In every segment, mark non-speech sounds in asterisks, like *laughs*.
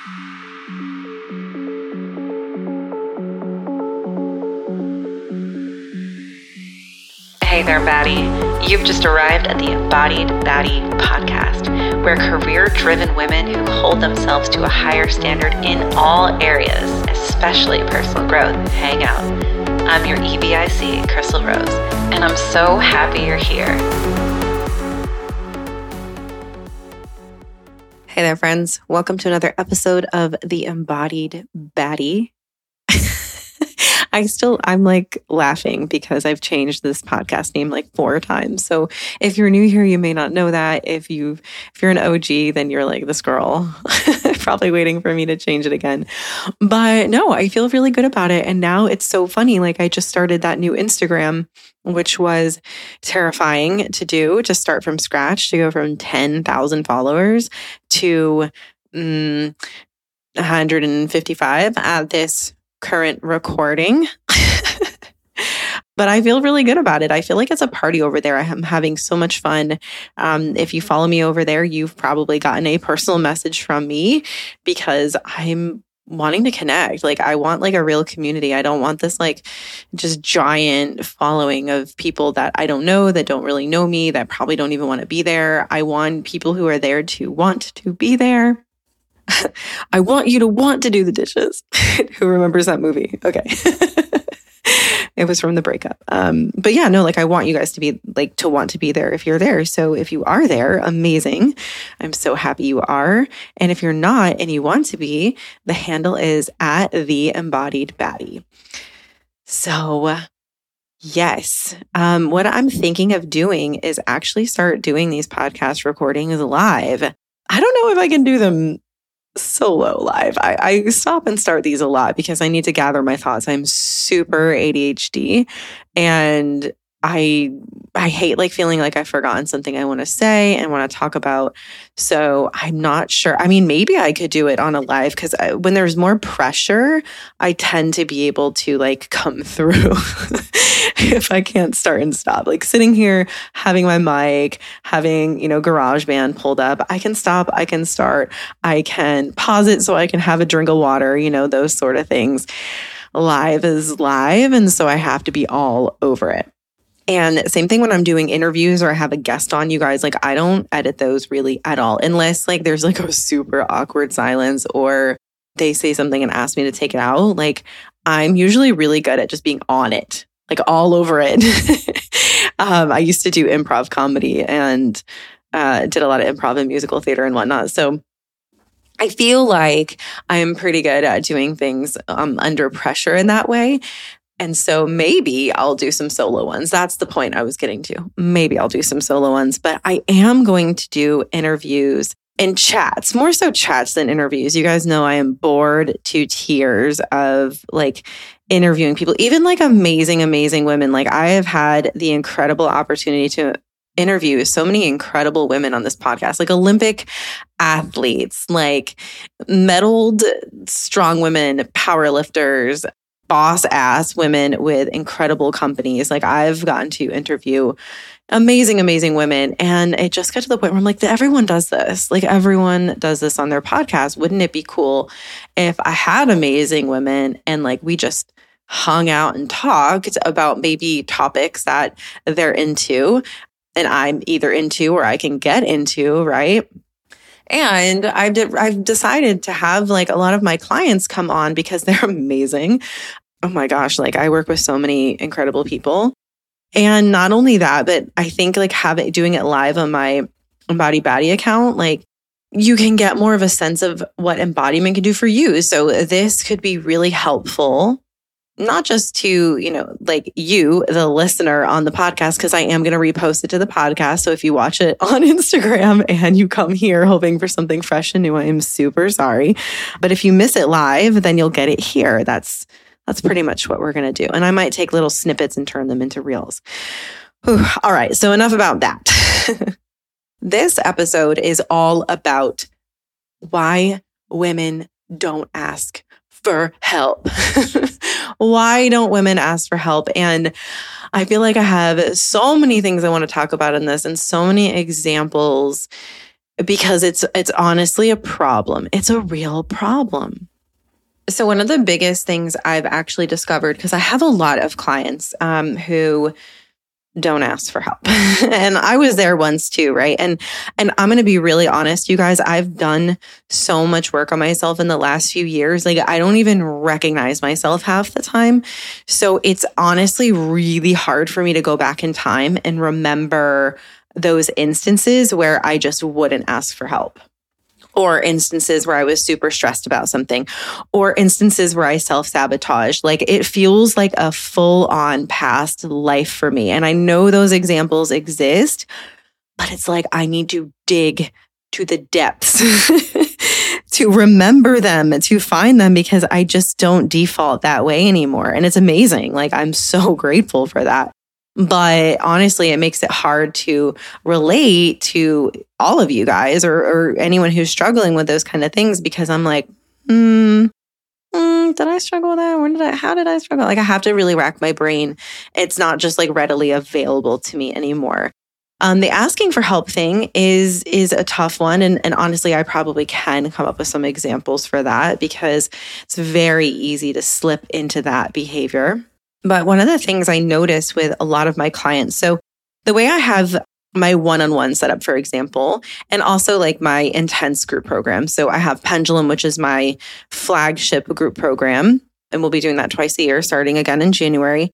Hey there, baddie. You've just arrived at the Embodied Baddie podcast, where career driven women who hold themselves to a higher standard in all areas, especially personal growth, hang out. I'm your EBIC, Chrystal Rose, and I'm so happy you're here. Hey there, friends. Welcome to another episode of The Embodied Baddie. I still, I'm like laughing because I've changed this podcast name like four times. So if you're new here, you may not know that. If you, if you're an OG, then you're like this girl, *laughs* probably waiting for me to change it again. But no, I feel really good about it. And now it's so funny. Like I just started that new Instagram, which was terrifying to do to start from scratch, to go from 10,000 followers to, mm, 155 at this current recording. *laughs* but I feel really good about it. I feel like it's a party over there. I'm having so much fun. Um, if you follow me over there, you've probably gotten a personal message from me because I'm wanting to connect. Like I want like a real community. I don't want this like just giant following of people that I don't know, that don't really know me, that probably don't even want to be there. I want people who are there to want to be there. *laughs* I want you to want to do the dishes. *laughs* Who remembers that movie? Okay. *laughs* it was from the breakup. Um, but yeah, no, like I want you guys to be like to want to be there if you're there. So if you are there, amazing. I'm so happy you are. And if you're not and you want to be, the handle is at the embodied baddie. So Yes. Um, what I'm thinking of doing is actually start doing these podcast recordings live. I don't know if I can do them solo live. I, I stop and start these a lot because I need to gather my thoughts. I'm super ADHD and I I hate like feeling like I've forgotten something I want to say and want to talk about. So I'm not sure. I mean, maybe I could do it on a live because when there's more pressure, I tend to be able to like come *laughs* through if I can't start and stop. Like sitting here, having my mic, having, you know, GarageBand pulled up, I can stop, I can start, I can pause it so I can have a drink of water, you know, those sort of things. Live is live. And so I have to be all over it. And same thing when I'm doing interviews or I have a guest on, you guys, like I don't edit those really at all, unless like there's like a super awkward silence or they say something and ask me to take it out. Like I'm usually really good at just being on it, like all over it. *laughs* um, I used to do improv comedy and uh, did a lot of improv and musical theater and whatnot. So I feel like I'm pretty good at doing things um, under pressure in that way. And so maybe I'll do some solo ones. That's the point I was getting to. Maybe I'll do some solo ones, but I am going to do interviews and chats, more so chats than interviews. You guys know I am bored to tears of like interviewing people, even like amazing, amazing women. Like I have had the incredible opportunity to interview so many incredible women on this podcast, like Olympic athletes, like medaled strong women, powerlifters, boss ass women with incredible companies. Like I've gotten to interview amazing, amazing women. And it just got to the point where I'm like, everyone does this. Like everyone does this on their podcast. Wouldn't it be cool if I had amazing women and like we just hung out and talked about maybe topics that they're into and I'm either into or I can get into, right? And I've, de- I've decided to have like a lot of my clients come on because they're *laughs* amazing. Oh my gosh, like I work with so many incredible people. And not only that, but I think like having doing it live on my Embody Baddie account, like you can get more of a sense of what embodiment can do for you. So this could be really helpful not just to, you know, like you, the listener on the podcast, because I am going to repost it to the podcast. So if you watch it *laughs* on Instagram and you come here hoping for something fresh and new, I am super sorry. But if you miss it live, then you'll get it here. That's that's pretty much what we're going to do. And I might take little snippets and turn them into reels. All right. So enough about that. *laughs* this episode is all about why women don't ask for help. *laughs* Why don't women ask for help? And I feel like I have so many things I want to talk about in this and so many examples because it's it's honestly a problem. It's a real problem. So one of the biggest things I've actually discovered because I have a lot of clients um, who don't ask for help. *laughs* and I was there once too, right? And and I'm going to be really honest, you guys, I've done so much work on myself in the last few years. Like I don't even recognize myself half the time. So it's honestly really hard for me to go back in time and remember those instances where I just wouldn't ask for help or instances where I was super stressed about something, or instances where I self sabotage. Like it feels like a full on past life for me. And I know those examples exist, but it's like I need to dig to the depths *laughs* to remember them, to find them, because I just don't default that way anymore. And it's amazing. Like I'm so *laughs* grateful for that. But honestly, it makes it hard to relate to all of you guys or, or anyone who's struggling with those kind of things because I'm like, hmm, mm, did I struggle with that? When did I, how did I struggle? Like I have to really rack my brain. It's not just like readily available to me anymore. Um, the asking for help thing is is a tough one, and, and honestly, I probably can come up with some examples for that because it's very easy to slip into that behavior. But one of the things I notice with a lot of my clients, so the way I have my one on one setup, for example, and also like my intense group program. So I have Pendulum, which is my flagship group program, and we'll be doing that twice a year starting again in January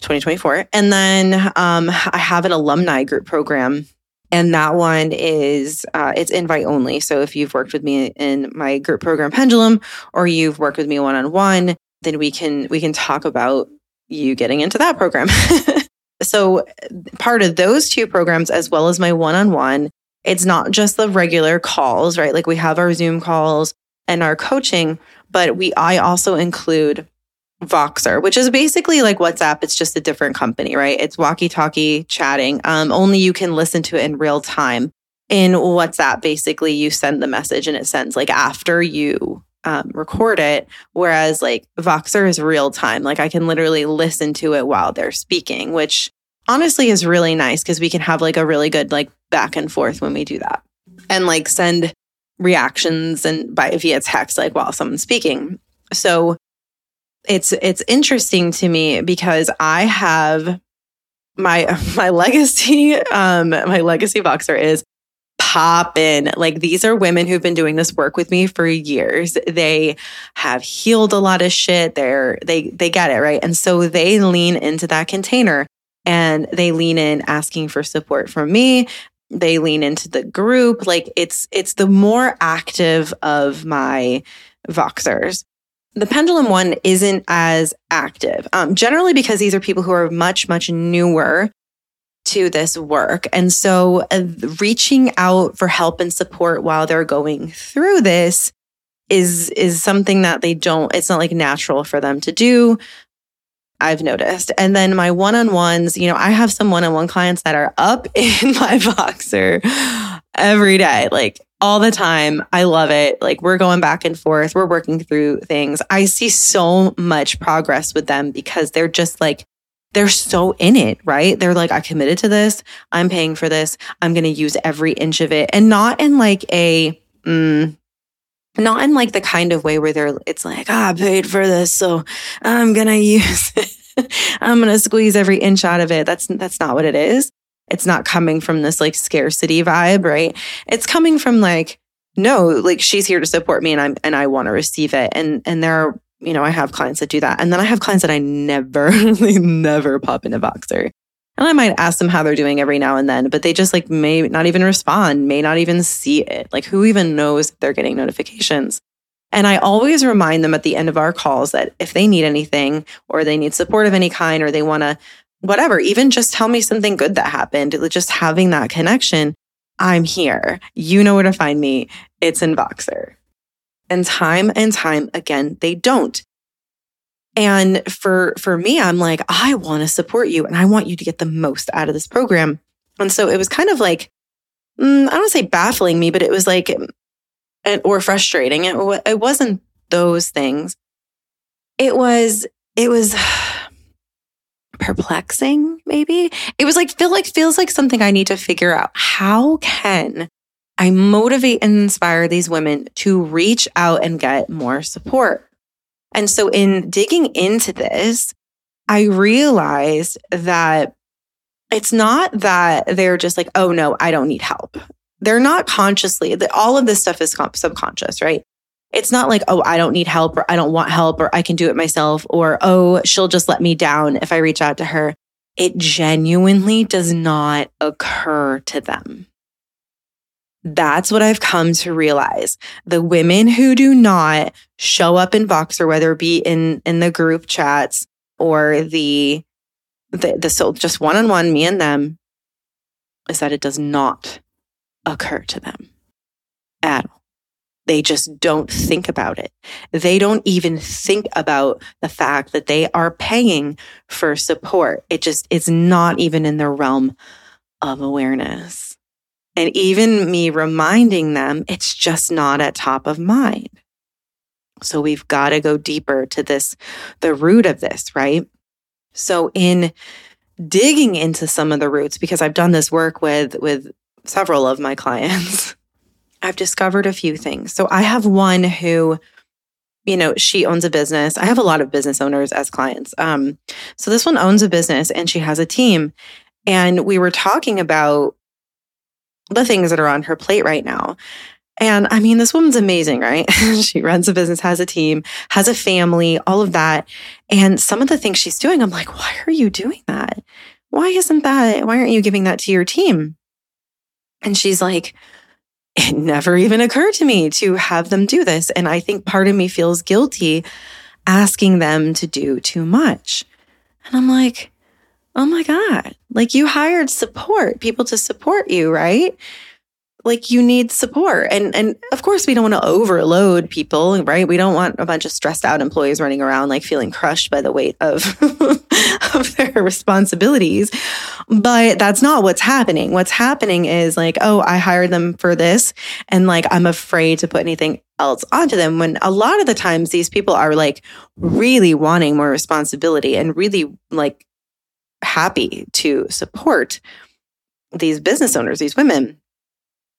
2024. And then um, I have an alumni group program. And that one is uh, it's invite only. So if you've worked with me in my group program Pendulum, or you've worked with me one on one, then we can we can talk about you getting into that program. *laughs* so, part of those two programs, as well as my one on one, it's not just the regular calls, right? Like we have our Zoom calls and our coaching, but we, I also include Voxer, which is basically like WhatsApp. It's just a different company, right? It's walkie talkie chatting. Um, only you can listen to it in real time. In WhatsApp, basically, you send the message and it sends like after you um, record it. Whereas like Voxer is real time. Like I can literally listen to it while they're speaking, which honestly is really nice because we can have like a really good like back and forth when we do that and like send reactions and by via text like while someone's speaking. So it's it's interesting to me because I have my *laughs* my legacy um my legacy Voxer is popping. Like these are women who've been doing this work with me for years. They have healed a lot of shit. They're they they get it, right? And so they lean into that container and they lean in asking for support from me. They lean into the group. Like it's it's the more active of my Voxers. The pendulum one isn't as active, um, generally because these are people who are much, much newer to this work. And so uh, reaching out for help and support while they're going through this is is something that they don't it's not like natural for them to do. I've noticed. And then my one-on-ones, you know, I have some one-on-one clients that are up *laughs* in my Voxer every day, like all the time. I love it. Like we're going back and forth. We're working through things. I see so much progress with them because they're just like they're so in it, right? They're like, I committed to this. I'm paying for this. I'm going to use every inch of it. And not in like a, mm, not in like the kind of way where they're, it's like, ah, I paid for this. So I'm going *laughs* to use it. I'm going to squeeze every inch out of it. That's, that's not what it is. It's not coming from this like scarcity vibe, right? It's coming from like, no, like she's here to support me and I'm, and I want to receive it. And, and there are you know, I have clients that do that. And then I have clients that I never, *laughs* they never pop into Voxer. And I might ask them how they're doing every now and then, but they just like may not even respond, may not even see it. Like who even knows they're getting notifications? And I always remind them at the end of our calls that if they need anything or they need support of any kind or they want to, whatever, even just tell me something good that happened, just having that connection, I'm here. You know where to find me. It's in Voxer. And time and time again, they don't. And for, for me, I'm like, I want to support you and I want you to get the most out of this program. And so it was kind of like, mm, I don't say baffling me, but it was like, or frustrating. It, it wasn't those things. It was, it was *sighs* perplexing, maybe. It was like, feel like, feels like something I need to figure out. How can I motivate and inspire these women to reach out and get more support. And so in digging into this, I realized that it's not that they're just like, oh no, I don't need help. They're not consciously, all of this stuff is subconscious, right? It's not like, oh, I don't need help or I don't want help or I can do it myself or, oh, she'll just let me down if I reach out to her. It genuinely does not occur to them. That's what I've come to realize. The women who do not show up in Voxer, whether it be in, in the group chats or the, the, the so just one on one, me and them, is that it does not occur to them at all. They just don't think about it. They don't even think about the fact that they are paying for support. It just, it's not even in their realm of awareness. And even me reminding them, it's just not at top of mind. So we've got to go deeper to this, the root of this, right? So in digging into some of the roots, because I've done this work with, with several of my clients, *laughs* I've discovered a few things. So I have one who, you know, she owns a business. I have a lot of business owners as clients. Um, so this one owns a business and she has a team. And we were talking about the things that are on her plate right now. And I mean, this woman's amazing, right? *laughs* she runs a business, has a team, has a family, all of that. And some of the things she's doing, I'm like, why are you doing that? Why isn't that? Why aren't you giving that to your team? And she's like, it never even occurred to me to have them do this. And I think part of me feels guilty asking them to do too much. And I'm like, oh my God, like you hired support, people to support you, right? Like you need support. And and of course we don't want to overload people, right? We don't want a bunch of stressed out employees running around like feeling crushed by the weight of *laughs* of their responsibilities. But that's not what's happening. What's happening is like, oh, I hired them for this and like I'm afraid to put anything else onto them when a lot of the times these people are like really wanting more responsibility and really like happy to support these business owners, these women.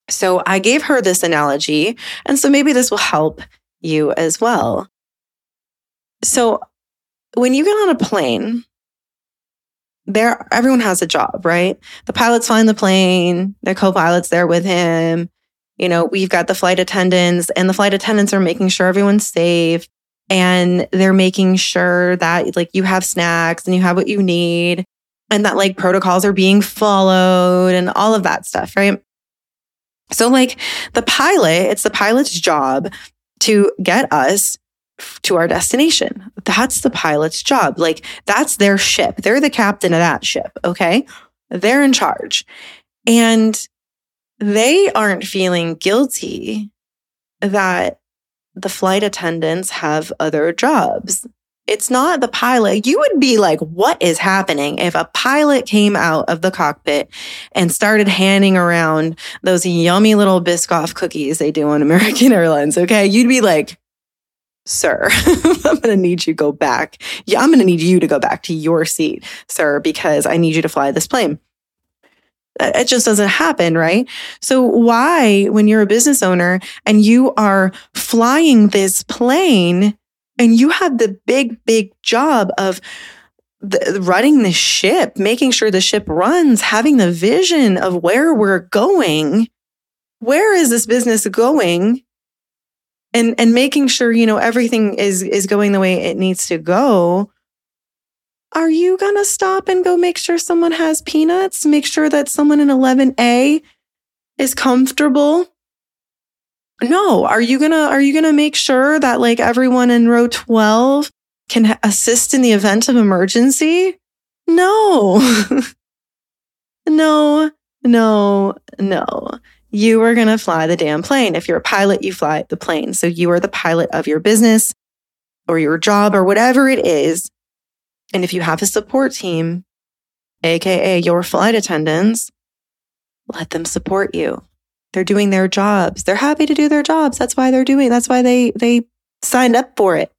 So I gave her this analogy. And so maybe this will help you as well. So when you get on a plane, there everyone has a job, right? The pilot's flying the plane, the co-pilot's there with him. You know, we've got the flight attendants, and the flight attendants are making sure everyone's safe and they're making sure that like you have snacks and you have what you need and that like protocols are being followed and all of that stuff, right? So like the pilot, it's the pilot's job to get us to our destination. That's the pilot's job. Like that's their ship. They're the captain of that ship. Okay. They're in charge and they aren't feeling guilty that the flight attendants have other jobs. It's not the pilot. You would be like, what is happening if a pilot came out of the cockpit and started handing around those yummy little Biscoff cookies they do on *laughs* American Airlines? Okay. You'd be like, sir, *laughs* I'm going to need you to go back. Yeah, I'm going to need you to go back to your seat, sir, because I need you to fly this plane. It just doesn't happen, right? So why, when you're a business owner and you are flying this plane, and you have the big, big job of the, running the ship, making sure the ship runs, having the vision of where we're going. Where is this business going? And, and making sure, you know, everything is, is going the way it needs to go. Are you going to stop and go make sure someone has peanuts? Make sure that someone in 11A is comfortable no, are you going to are you going to make sure that like everyone in row 12 can assist in the event of emergency? No. *laughs* no, no, no. You are going to fly the damn plane. If you're a pilot, you fly the plane. So you are the pilot of your business or your job or whatever it is. And if you have a support team, AKA your flight attendants, let them support you. They're doing their jobs. They're happy to do their jobs. That's why they're doing, that's why they, they signed up for it.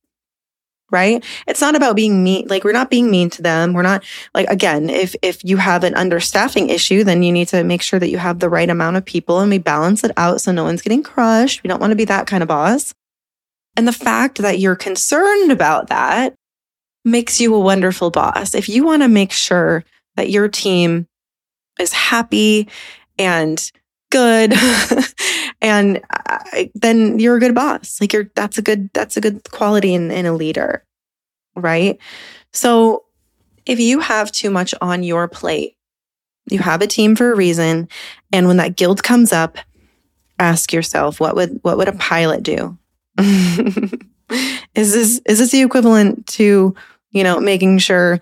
right? It's not about being mean. Like we're not being mean to them. We're not like, again, if, if you have an understaffing issue, then you need to make sure that you have the right amount of people and we balance it out. So no one's getting crushed. We don't want to be that kind of boss. And the fact that you're concerned about that makes you a wonderful boss. If you want to make sure that your team is happy and good *laughs* and uh, then you're a good boss. Like you're that's a good that's a good quality in, in a leader right? So if you have too much on your plate you have a team for a reason and when that guilt comes up ask yourself what would what would a pilot do? *laughs* Is this is this the equivalent to you know making sure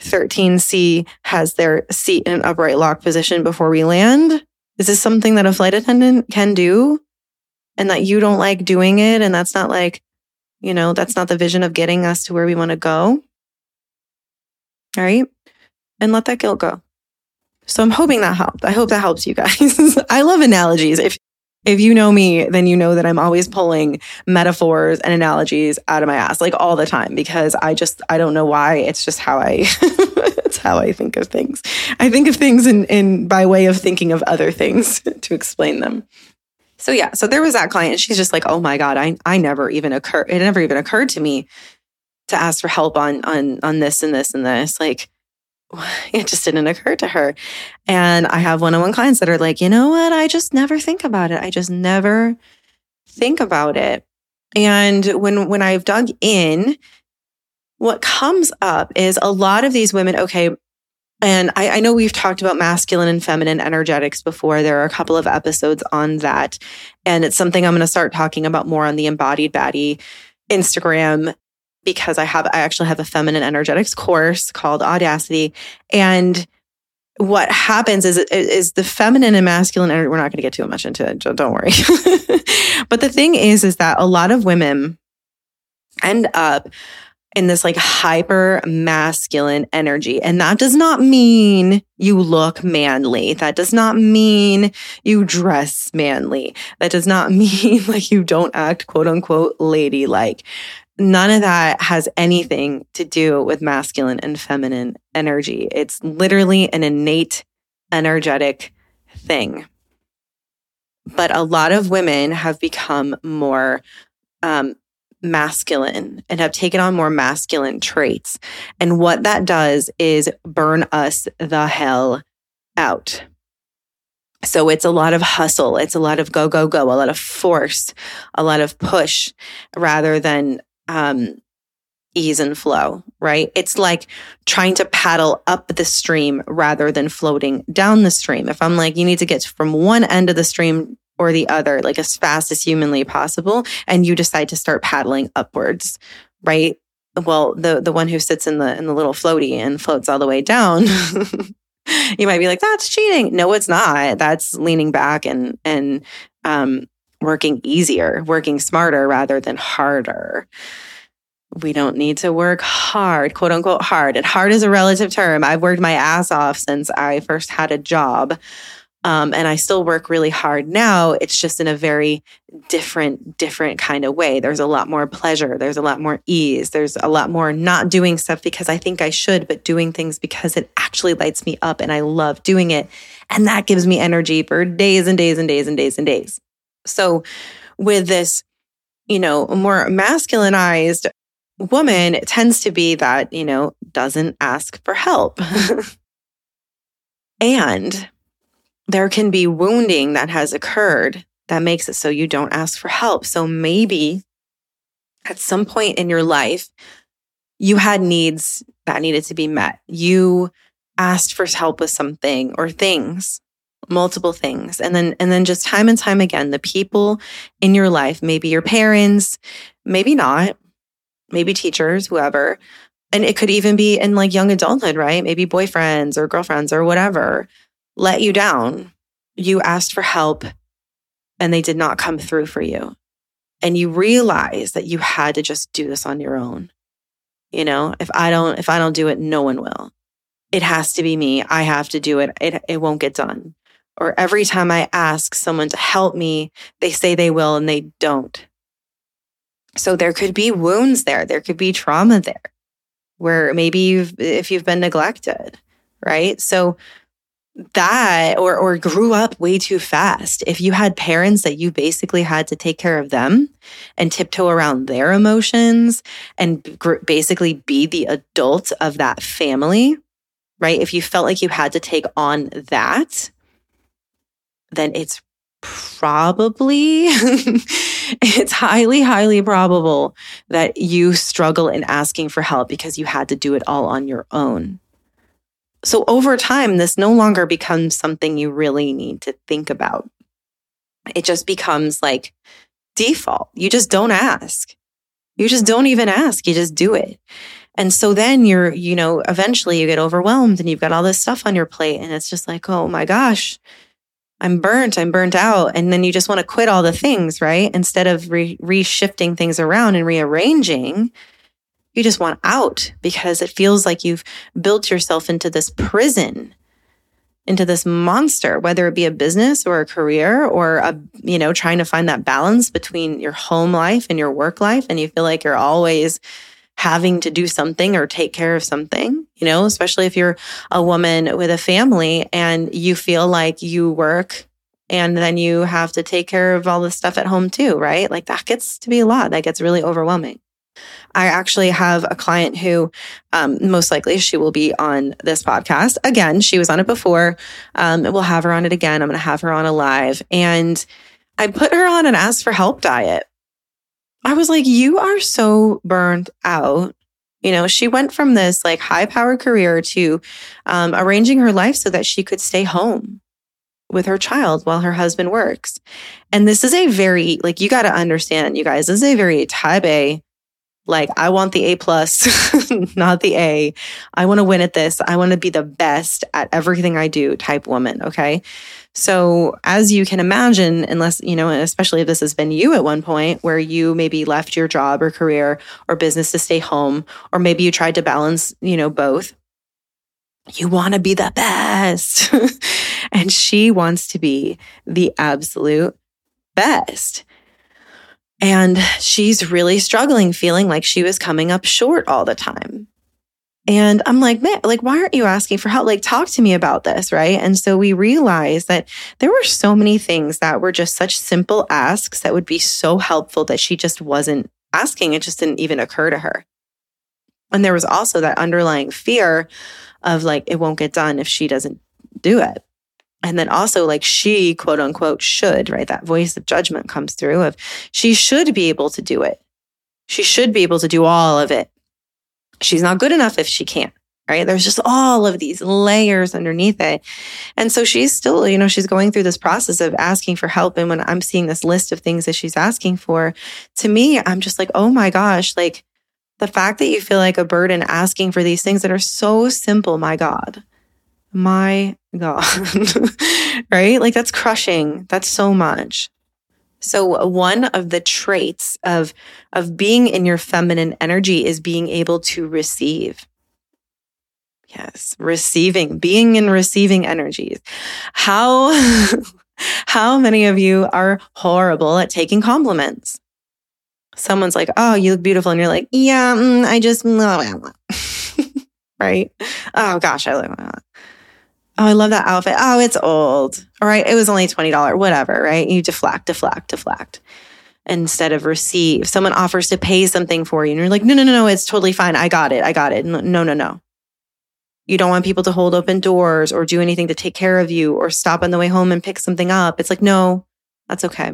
13c has their seat in an upright lock position before we land is this something that a flight attendant can do and that you don't like doing it? And that's not like, you know, that's not the vision of getting us to where we want to go. All right. And let that guilt go. So I'm hoping that helped. I hope that helps you guys. *laughs* I love analogies. If if you know me, then you know that I'm always pulling metaphors and analogies out of my ass like all the time because I just I don't know why. It's just how I *laughs* it's how I think of things. I think of things in in by way of thinking of other things *laughs* to explain them. So yeah, so there was that client. She's just like, oh my God, I I never even occurred it never even occurred to me to ask for help on on on this and this and this. Like *laughs* it just didn't occur to her. And I have one on one clients that are like, you know what? I just never think about it. I just never think about it. And when, when I've dug in, what comes up is a lot of these women, okay, and I, I, know we've talked about masculine and feminine energetics before. There are a couple of episodes on that. And it's something I'm going to start talking about more on the embodied baddie Instagram because I have I actually have a feminine energetics course called Audacity and what happens is is the feminine and masculine energy we're not going to get too much into it don't worry *laughs* but the thing is is that a lot of women end up in this like hyper masculine energy. And that does not mean you look manly. That does not mean you dress manly. That does not *laughs* mean like you don't act quote unquote ladylike none of that has anything to do with masculine and feminine energy. It's literally an innate energetic thing. But a lot of women have become more um, masculine and have taken on more masculine traits. And what that does is burn us the hell out. So it's a lot of hustle. It's a lot of go, go, go, a lot of force, a lot of push rather than um, ease and flow, right? It's like trying to paddle up the stream rather than floating down the stream. If I'm like, you need to get from one end of the stream or the other, like as fast as humanly possible, and you decide to start paddling upwards, right? Well, the the one who sits in the in the little floaty and floats all the way down. *laughs* you might be like, that's cheating. No, it's not. That's leaning back and and um working easier, working smarter rather than harder. We don't need to work hard, quote unquote hard. And hard is a relative term. I've worked my ass off since I first had a job. Um, and I still work really hard now. It's just in a very different, different kind of way. There's a lot more pleasure. There's a lot more ease. There's a lot more not doing stuff because I think I should, but doing things because it actually lights me up and I love doing it. And that gives me energy for days and days and days and days and days. So with this, you know, more masculinized woman, it tends to be that, you know, doesn't ask for help. *laughs* and there can be wounding that has occurred that makes it so you don't ask for help. So maybe at some point in your life, you had needs that needed to be met. You asked for help with something or things multiple things. And then and then just time and time again the people in your life maybe your parents maybe not maybe teachers whoever. And it could even be in like young adulthood right? Maybe boyfriends or girlfriends or whatever let you down. You asked for help and they did not come through for you. And you realize that you had to just do this on your own. You know if i don't if i don't do it no one will. It has to be me. I have to do it. It, it won't get done or every time I ask someone to help me, they say they will and they don't. So there could be wounds there. There could be trauma there where maybe you've, if you've been neglected, right? So that or or grew up way too fast. If you had parents that you basically had to take care of them and tiptoe around their emotions and basically be the adult of that family, right? If you felt like you had to take on that, then it's probably *laughs* it's highly highly probable that you struggle in asking for help because you had to do it all on your own so over time, this no longer becomes something you really need to think about. It just becomes like default. You just don't ask. You just don't even ask. You just do it. And so then you're, you know, eventually you get overwhelmed and you've got all this stuff on your plate and it's just like, oh my gosh, I'm burnt. I'm burnt out. And then you just want to quit all the things, right? Instead of re- reshifting things around and rearranging, you just want out because it feels like you've built yourself into this prison into this monster whether it be a business or a career or a you know trying to find that balance between your home life and your work life and you feel like you're always having to do something or take care of something you know especially if you're a woman with a family and you feel like you work and then you have to take care of all the stuff at home too right like that gets to be a lot that gets really overwhelming I actually have a client who, um, most likely, she will be on this podcast again. She was on it before. Um, we'll have her on it again. I'm going to have her on a live, and I put her on an ask for help diet. I was like, "You are so burned out." You know, she went from this like high power career to um, arranging her life so that she could stay home with her child while her husband works. And this is a very, like, you got to understand, you guys, this is a very type A like, I want the A plus, *laughs* not the A. I want to win at this. I want to be the best at everything I do type woman. Okay. So, as you can imagine, unless, you know, especially if this has been you at one point where you maybe left your job or career or business to stay home, or maybe you tried to balance, you know, both, you want to be the best. *laughs* and she wants to be the absolute best. And she's really struggling, feeling like she was coming up short all the time. And I'm like, man, like, why aren't you asking for help? Like, talk to me about this. Right. And so we realized that there were so many things that were just such simple asks that would be so helpful that she just wasn't asking. It just didn't even occur to her. And there was also that underlying fear of like, it won't get done if she doesn't do it and then also like she quote unquote should right that voice of judgment comes through of she should be able to do it. She should be able to do all of it. She's not good enough if she can't right? There's just all of these layers underneath it. And so she's still you know she's going through this process of asking for help. And when i'm seeing this list of things that she's asking for to me i'm just like oh my gosh like the fact that you feel like a burden asking for these things that are so simple my god my God. *laughs* right? Like that's crushing. That's so much. So one of the traits of of being in your feminine energy is being able to receive. Yes, receiving, being in receiving energies. How *laughs* how many of you are horrible at taking compliments? Someone's like, "Oh, you look beautiful." And you're like, "Yeah, mm, I just *laughs* right? Oh gosh, I look Oh, I love that outfit. Oh, it's old. All right. It was only $20, whatever, right? You deflect, deflect, deflect instead of receive. Someone offers to pay something for you and you're like, no, no, no, no, it's totally fine. I got it. I got it. No, no, no. You don't want people to hold open doors or do anything to take care of you or stop on the way home and pick something up. It's like, no, that's okay.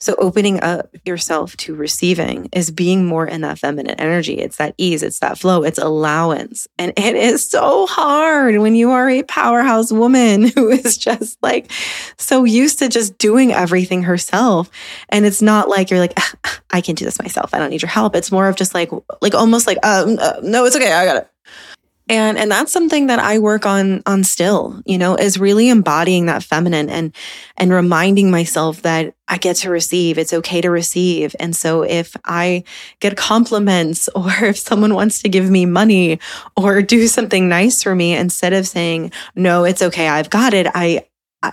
So opening up yourself to receiving is being more in that feminine energy. It's that ease, it's that flow, it's allowance. And it is so hard when you are a powerhouse woman *laughs* who is just like so used to just doing everything herself. And it's not like you're like, ah, I can do this myself. I don't need your help. It's more of just like, like almost like, um, uh, no, it's okay. I got it and and that's something that i work on on still you know is really embodying that feminine and and reminding myself that i get to receive it's okay to receive and so if i get compliments *laughs* or if someone wants to give me money or do something nice for me instead of saying no it's okay i've got it i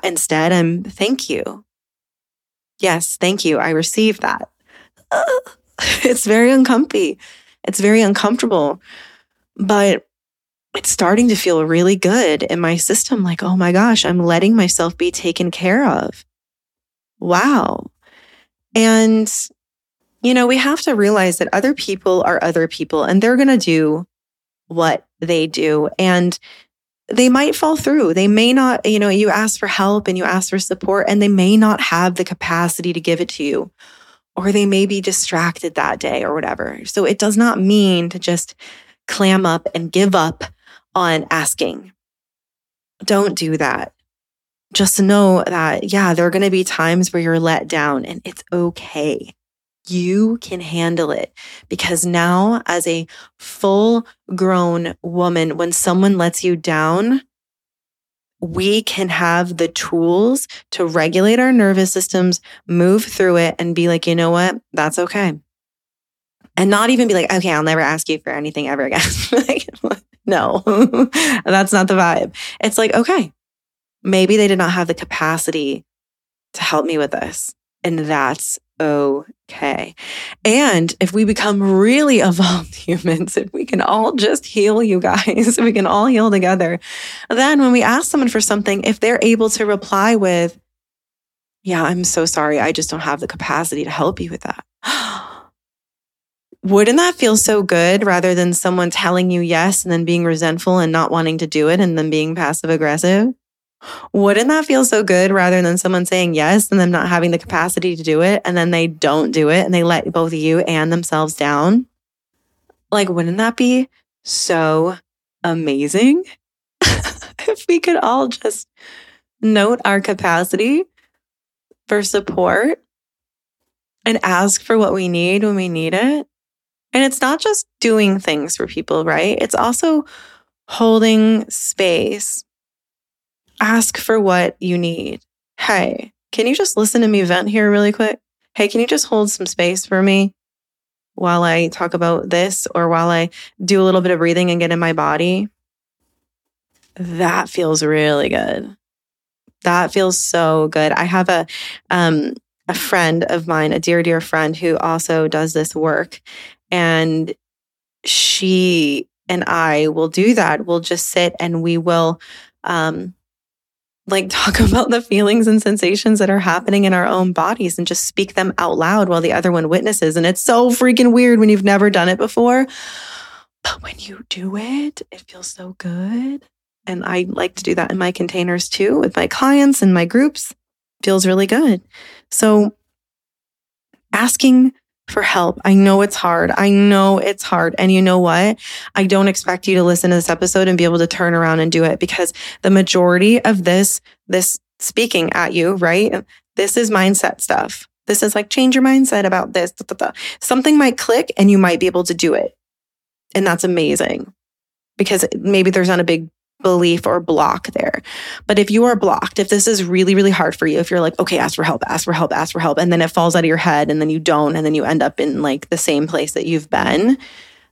instead i'm thank you Yes, thank you. I received that. *laughs* it's very uncomfy. It's very uncomfortable, but it's starting to feel really good in my system. Like, oh my gosh, I'm letting myself be taken care of. Wow. And, you know, we have to realize that other people are other people and they're going to do what they do. And they might fall through. They may not, you know, you ask for help and you ask for support, and they may not have the capacity to give it to you, or they may be distracted that day or whatever. So it does not mean to just clam up and give up on asking. Don't do that. Just know that, yeah, there are going to be times where you're let down and it's okay you can handle it because now as a full grown woman, when someone lets you down, we can have the tools to regulate our nervous systems, move through it and be like, you know what? That's okay. And not even be like, okay, I'll never ask you for anything ever again. *laughs* like, no, *laughs* that's not the vibe. It's like, okay, maybe they did not have the capacity to help me with this. And that's okay. And if we become really *laughs* evolved humans, if we can all just heal, you guys, *laughs* we can all heal together, then when we ask someone for something, if they're able to reply with, yeah, I'm so sorry. I just don't have the capacity to help you with that. Wouldn't that feel so good rather than someone telling you yes and then being resentful and not wanting to do it and then being passive aggressive? Wouldn't that feel so good rather than someone saying yes and them not having the capacity to do it and then they don't do it and they let both you and themselves down? Like, wouldn't that be so amazing? *laughs* if we could all just note our capacity for support and ask for what we need when we need it. And it's not just doing things for people, right? It's also holding space ask for what you need. Hey, can you just listen to me vent here really quick? Hey, can you just hold some space for me while I talk about this or while I do a little bit of breathing and get in my body? That feels really good. That feels so good. I have a um a friend of mine, a dear dear friend who also does this work and she and I will do that. We'll just sit and we will um like *laughs* talk about the feelings and sensations that are happening in our own bodies and just speak them out loud while the other one witnesses. And it's so freaking weird when you've never done it before. But when you do it, it feels so good. And I like to do that in my containers too with my clients and my groups. Feels really good. So asking for help. I know it's hard. I know it's hard. And you know what? I don't expect you to listen to this episode and be able to turn around and do it because the majority of this, this speaking at you, right? This is mindset stuff. This is like change your mindset about this. Da, da, da. Something might click and you might be able to do it. And that's amazing because maybe there's not a big belief or block there. But if you are blocked, if this is really, really hard for you, if you're like, okay, ask for help, ask for help, ask for help, and then it falls out of your head and then you don't, and then you end up in like the same place that you've been,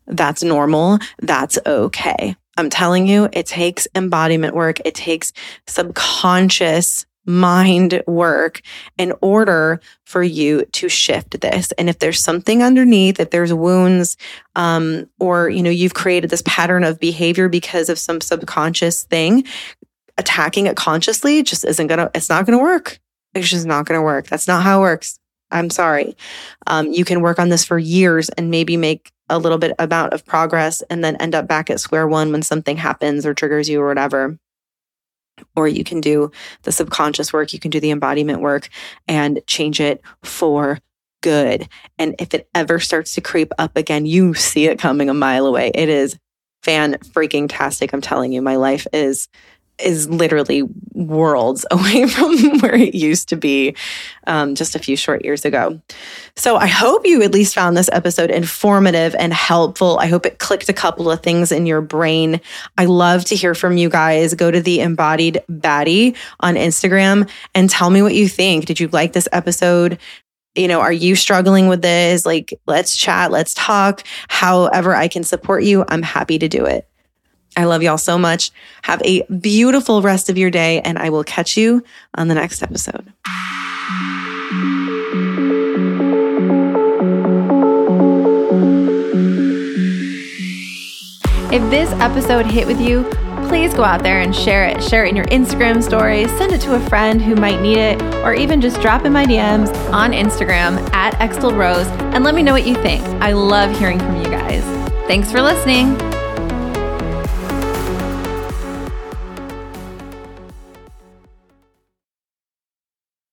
that's normal. That's okay. I'm telling you, it takes embodiment work. It takes subconscious mind work in order for you to shift this. And if there's something underneath, if there's wounds, um, or you know, you've created this pattern of behavior because of some subconscious thing, attacking it consciously just isn't gonna, it's not gonna work. It's just not gonna work. That's not how it works. I'm sorry. Um, you can work on this for years and maybe make a little bit amount of progress and then end up back at square one when something happens or triggers you or whatever or you can do the subconscious work, you can do the embodiment work and change it for good. And if it ever starts to creep up again, you see it coming a mile away. It is fan freaking tastic. I'm telling you, my life is is literally worlds *laughs* away from where it used to be um, just a few short years ago. So I hope you at least found this episode informative and helpful. I hope it clicked a couple of things in your brain. I love to hear from you guys. Go to the embodied baddie on Instagram and tell me what you think. Did you like this episode? you know, are you struggling with this? Like, let's chat, let's talk. However, I can support you, I'm happy to do it. I love y'all so much. Have a beautiful rest of your day, and I will catch you on the next episode. If this episode hit with you, please go out there and share it. Share it in your Instagram stories, send it to a friend who might need it, or even just drop in my DMs on Instagram at Chrystal Rose and let me know what you think. I love hearing from you guys. Thanks for listening.